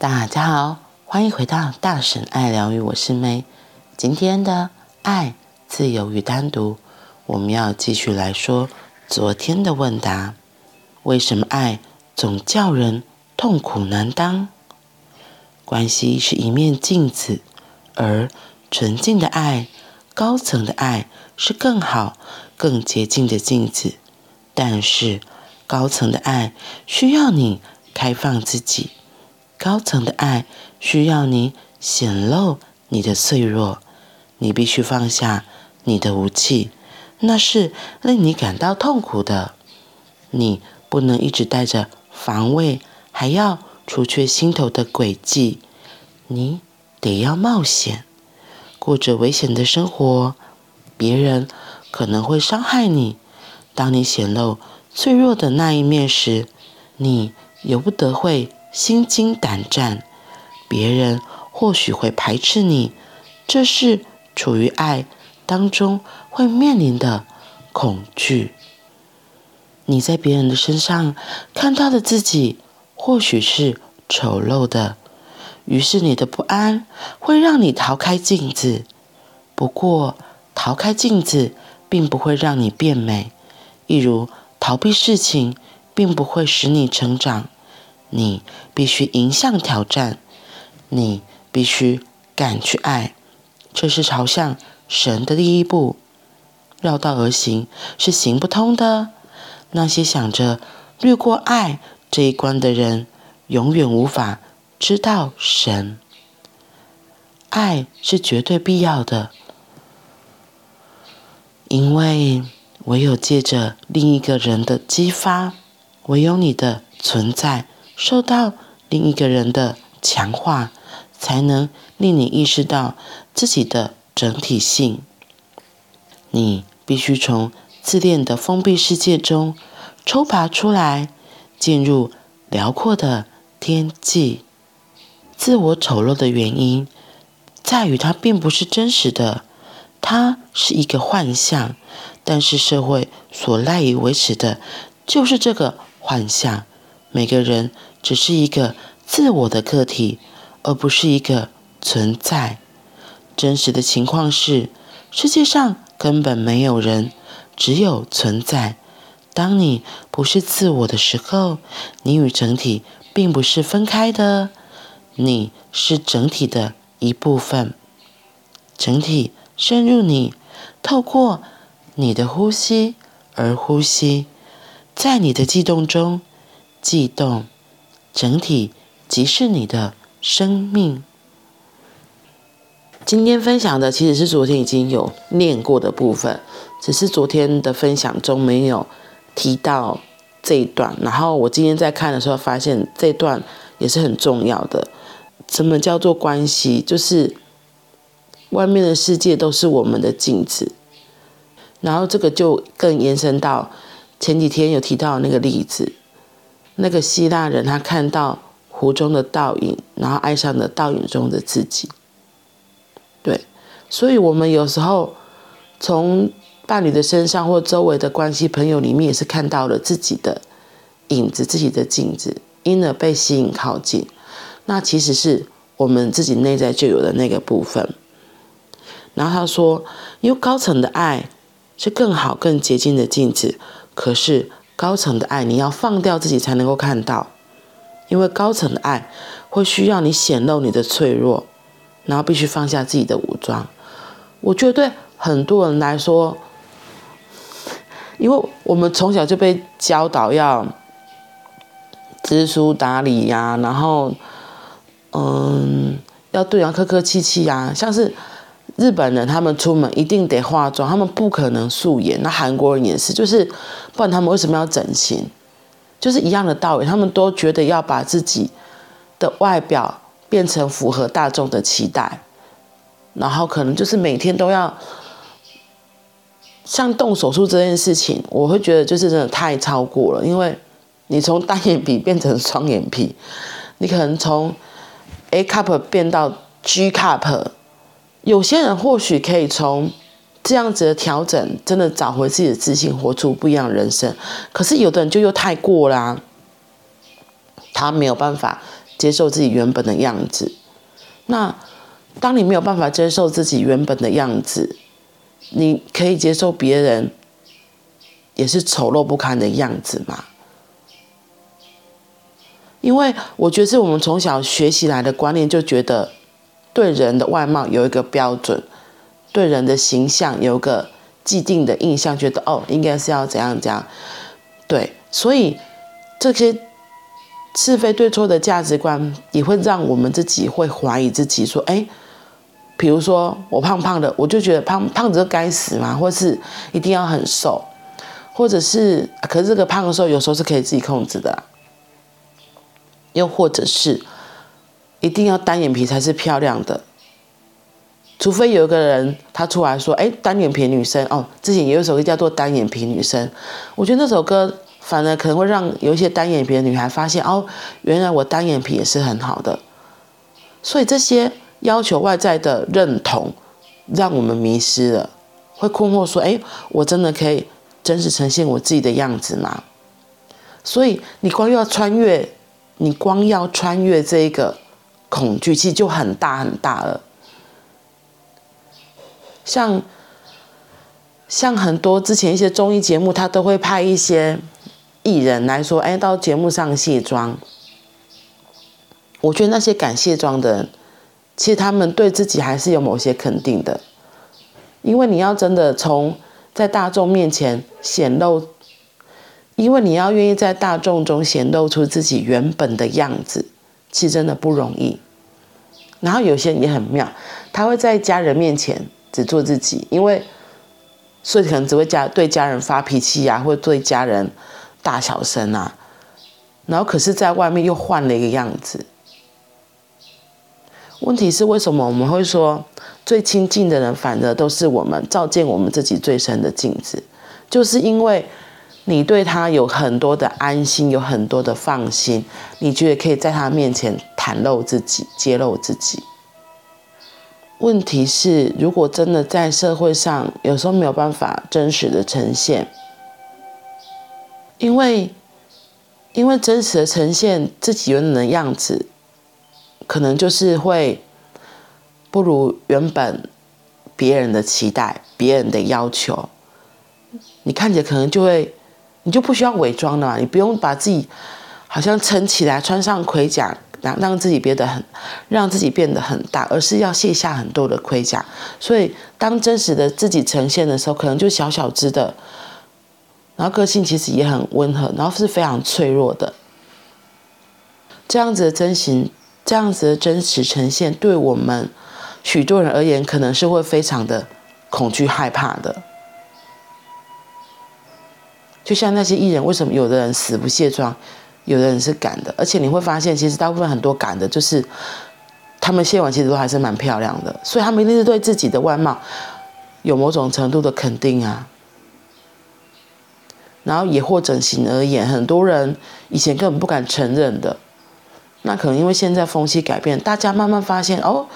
大家好，欢迎回到大神爱疗愈，我是 May。今天的爱、自由与单独，我们要继续来说昨天的问答：为什么爱总叫人痛苦难当？关系是一面镜子，而纯净的爱、高层的爱是更好、更洁净的镜子。但是，高层的爱需要你开放自己。高层的爱需要你显露你的脆弱，你必须放下你的武器，那是令你感到痛苦的。你不能一直带着防卫，还要除却心头的诡计。你得要冒险，过着危险的生活。别人可能会伤害你。当你显露脆弱的那一面时，你由不得会。心惊胆战，别人或许会排斥你，这是处于爱当中会面临的恐惧。你在别人的身上看到的自己，或许是丑陋的，于是你的不安会让你逃开镜子。不过，逃开镜子并不会让你变美，一如逃避事情并不会使你成长。你必须迎向挑战，你必须敢去爱，这是朝向神的第一步。绕道而行是行不通的。那些想着略过爱这一关的人，永远无法知道神。爱是绝对必要的，因为唯有借着另一个人的激发，唯有你的存在。受到另一个人的强化，才能令你意识到自己的整体性。你必须从自恋的封闭世界中抽拔出来，进入辽阔的天际。自我丑陋的原因在于它并不是真实的，它是一个幻象。但是社会所赖以维持的就是这个幻象。每个人。只是一个自我的个体，而不是一个存在。真实的情况是，世界上根本没有人，只有存在。当你不是自我的时候，你与整体并不是分开的，你是整体的一部分。整体深入你，透过你的呼吸而呼吸，在你的悸动中悸动。整体即是你的生命。今天分享的其实是昨天已经有念过的部分，只是昨天的分享中没有提到这一段。然后我今天在看的时候，发现这段也是很重要的。什么叫做关系？就是外面的世界都是我们的镜子。然后这个就更延伸到前几天有提到的那个例子。那个希腊人，他看到湖中的倒影，然后爱上了倒影中的自己。对，所以我们有时候从伴侣的身上或周围的关系朋友里面，也是看到了自己的影子、自己的镜子，因而被吸引靠近。那其实是我们自己内在就有的那个部分。然后他说，因为高层的爱是更好、更洁净的镜子，可是。高层的爱，你要放掉自己才能够看到，因为高层的爱会需要你显露你的脆弱，然后必须放下自己的武装。我觉得对很多人来说，因为我们从小就被教导要知书达理呀，然后嗯，要对人客客气气呀，像是。日本人他们出门一定得化妆，他们不可能素颜。那韩国人也是，就是不然他们为什么要整形？就是一样的道理，他们都觉得要把自己的外表变成符合大众的期待，然后可能就是每天都要像动手术这件事情，我会觉得就是真的太超过了，因为你从单眼皮变成双眼皮，你可能从 A cup 变到 G cup。有些人或许可以从这样子的调整，真的找回自己的自信，活出不一样的人生。可是有的人就又太过啦，他没有办法接受自己原本的样子。那当你没有办法接受自己原本的样子，你可以接受别人也是丑陋不堪的样子吗？因为我觉得是我们从小学习来的观念，就觉得对人的外貌有一个标准，对人的形象有个既定的印象，觉得哦，应该是要怎样怎样。对，所以这些是非对错的价值观，也会让我们自己会怀疑自己，说，哎，比如说我胖胖的，我就觉得胖胖子就该死嘛，或是一定要很瘦，或者是，可是这个胖的时候，有时候是可以自己控制的。又或者是一定要单眼皮才是漂亮的，除非有一个人他出来说：“哎，单眼皮女生哦。”之前也有一首歌叫做《单眼皮女生》，我觉得那首歌反而可能会让有一些单眼皮的女孩发现：“哦，原来我单眼皮也是很好的。”所以这些要求外在的认同，让我们迷失了，会困惑说：“哎，我真的可以真实呈现我自己的样子吗？”所以你光要穿越。你光要穿越这个恐惧，其实就很大很大了。像像很多之前一些综艺节目，他都会派一些艺人来说：“哎，到节目上卸妆。”我觉得那些敢卸妆的人，其实他们对自己还是有某些肯定的，因为你要真的从在大众面前显露。因为你要愿意在大众中显露出自己原本的样子，其实真的不容易。然后有些人也很妙，他会在家人面前只做自己，因为所以可能只会家对家人发脾气啊，或者对家人大小声啊。然后可是在外面又换了一个样子。问题是为什么我们会说最亲近的人，反而都是我们照见我们自己最深的镜子？就是因为。你对他有很多的安心，有很多的放心，你觉得可以在他面前袒露自己、揭露自己。问题是，如果真的在社会上，有时候没有办法真实的呈现，因为，因为真实的呈现自己原本的样子，可能就是会不如原本别人的期待、别人的要求，你看起来可能就会。你就不需要伪装了，你不用把自己好像撑起来，穿上盔甲，让让自己变得很，让自己变得很大，而是要卸下很多的盔甲。所以，当真实的自己呈现的时候，可能就小小只的，然后个性其实也很温和，然后是非常脆弱的。这样子的真形，这样子的真实呈现，对我们许多人而言，可能是会非常的恐惧害怕的。就像那些艺人，为什么有的人死不卸妆，有的人是敢的？而且你会发现，其实大部分很多敢的，就是他们卸完其实都还是蛮漂亮的，所以他们一定是对自己的外貌有某种程度的肯定啊。然后也或整形而言，很多人以前根本不敢承认的，那可能因为现在风气改变，大家慢慢发现，哦，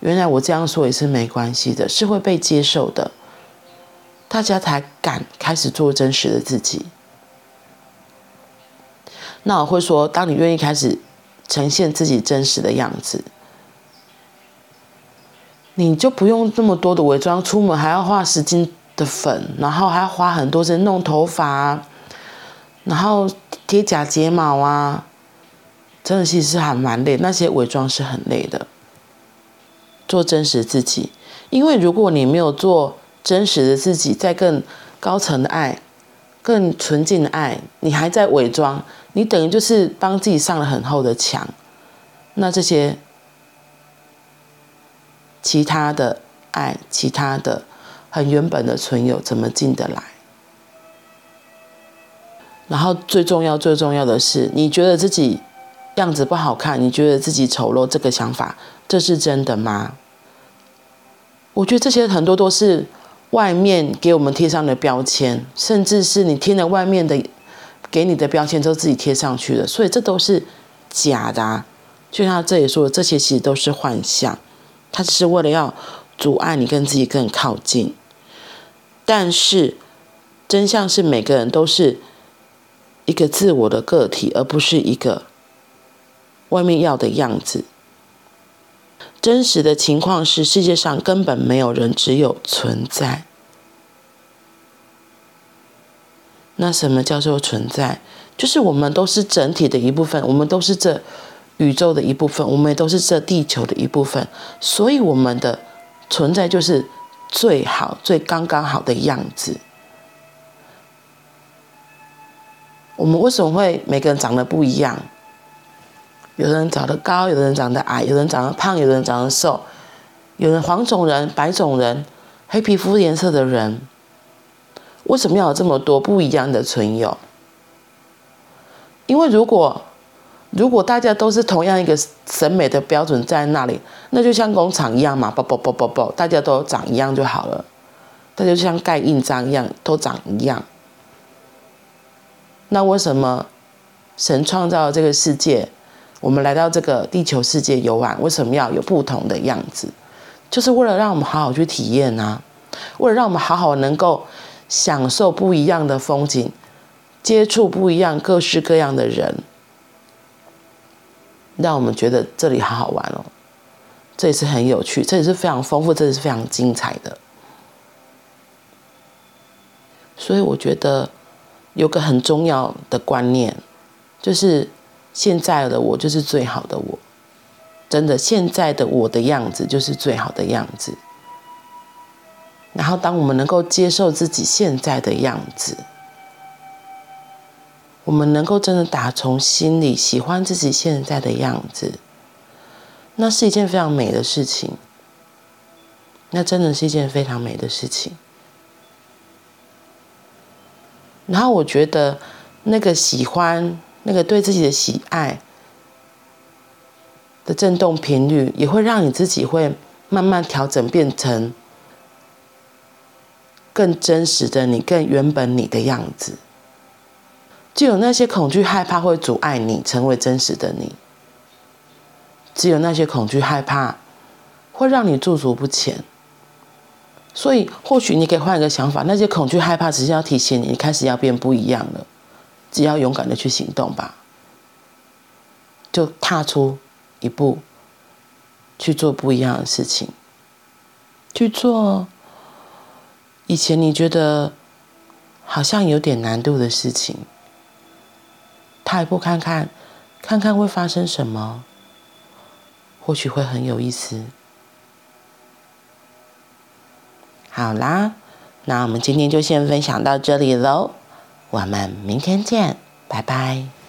原来我这样说也是没关系的，是会被接受的。大家才敢开始做真实的自己。那我会说，当你愿意开始呈现自己真实的样子，你就不用这么多的伪装，出门还要画十斤的粉，然后还要花很多钱弄头发，然后贴假睫毛啊，真的其实是还蛮累。那些伪装是很累的。做真实自己，因为如果你没有做。真实的自己，在更高层的爱、更纯净的爱，你还在伪装，你等于就是帮自己上了很厚的墙。那这些其他的爱、其他的很原本的存有，怎么进得来？然后最重要、最重要的是，你觉得自己样子不好看，你觉得自己丑陋，这个想法，这是真的吗？我觉得这些很多都是。外面给我们贴上的标签，甚至是你听了外面的给你的标签之后自己贴上去的，所以这都是假的啊。就像这里说的，这些其实都是幻象，他只是为了要阻碍你跟自己更靠近。但是真相是，每个人都是一个自我的个体，而不是一个外面要的样子。真实的情况是，世界上根本没有人，只有存在。那什么叫做存在？就是我们都是整体的一部分，我们都是这宇宙的一部分，我们也都是这地球的一部分。所以我们的存在就是最好、最刚刚好的样子。我们为什么会每个人长得不一样？有的人长得高，有的人长得矮，有的人长得胖，有的人长得瘦，有人黄种人、白种人、黑皮肤颜色的人，为什么要有这么多不一样的存有？因为如果如果大家都是同样一个审美的标准在那里，那就像工厂一样嘛，啵啵啵啵啵，大家都长一样就好了，大家就像盖印章一样，都长一样。那为什么神创造这个世界？我们来到这个地球世界游玩，为什么要有不同的样子？就是为了让我们好好去体验啊，为了让我们好好能够享受不一样的风景，接触不一样各式各样的人，让我们觉得这里好好玩哦，这也是很有趣，这也是非常丰富，这也是非常精彩的。所以我觉得有个很重要的观念，就是。现在的我就是最好的我，真的，现在的我的样子就是最好的样子。然后，当我们能够接受自己现在的样子，我们能够真的打从心里喜欢自己现在的样子，那是一件非常美的事情。那真的是一件非常美的事情。然后，我觉得那个喜欢。那个对自己的喜爱的振动频率，也会让你自己会慢慢调整，变成更真实的你，更原本你的样子。只有那些恐惧害怕会阻碍你成为真实的你，只有那些恐惧害怕会让你驻足不前。所以，或许你可以换一个想法，那些恐惧害怕只是要提醒你，你开始要变不一样了。只要勇敢的去行动吧，就踏出一步，去做不一样的事情，去做以前你觉得好像有点难度的事情，踏一步看看，看看会发生什么，或许会很有意思。好啦，那我们今天就先分享到这里喽。我们明天见，拜拜。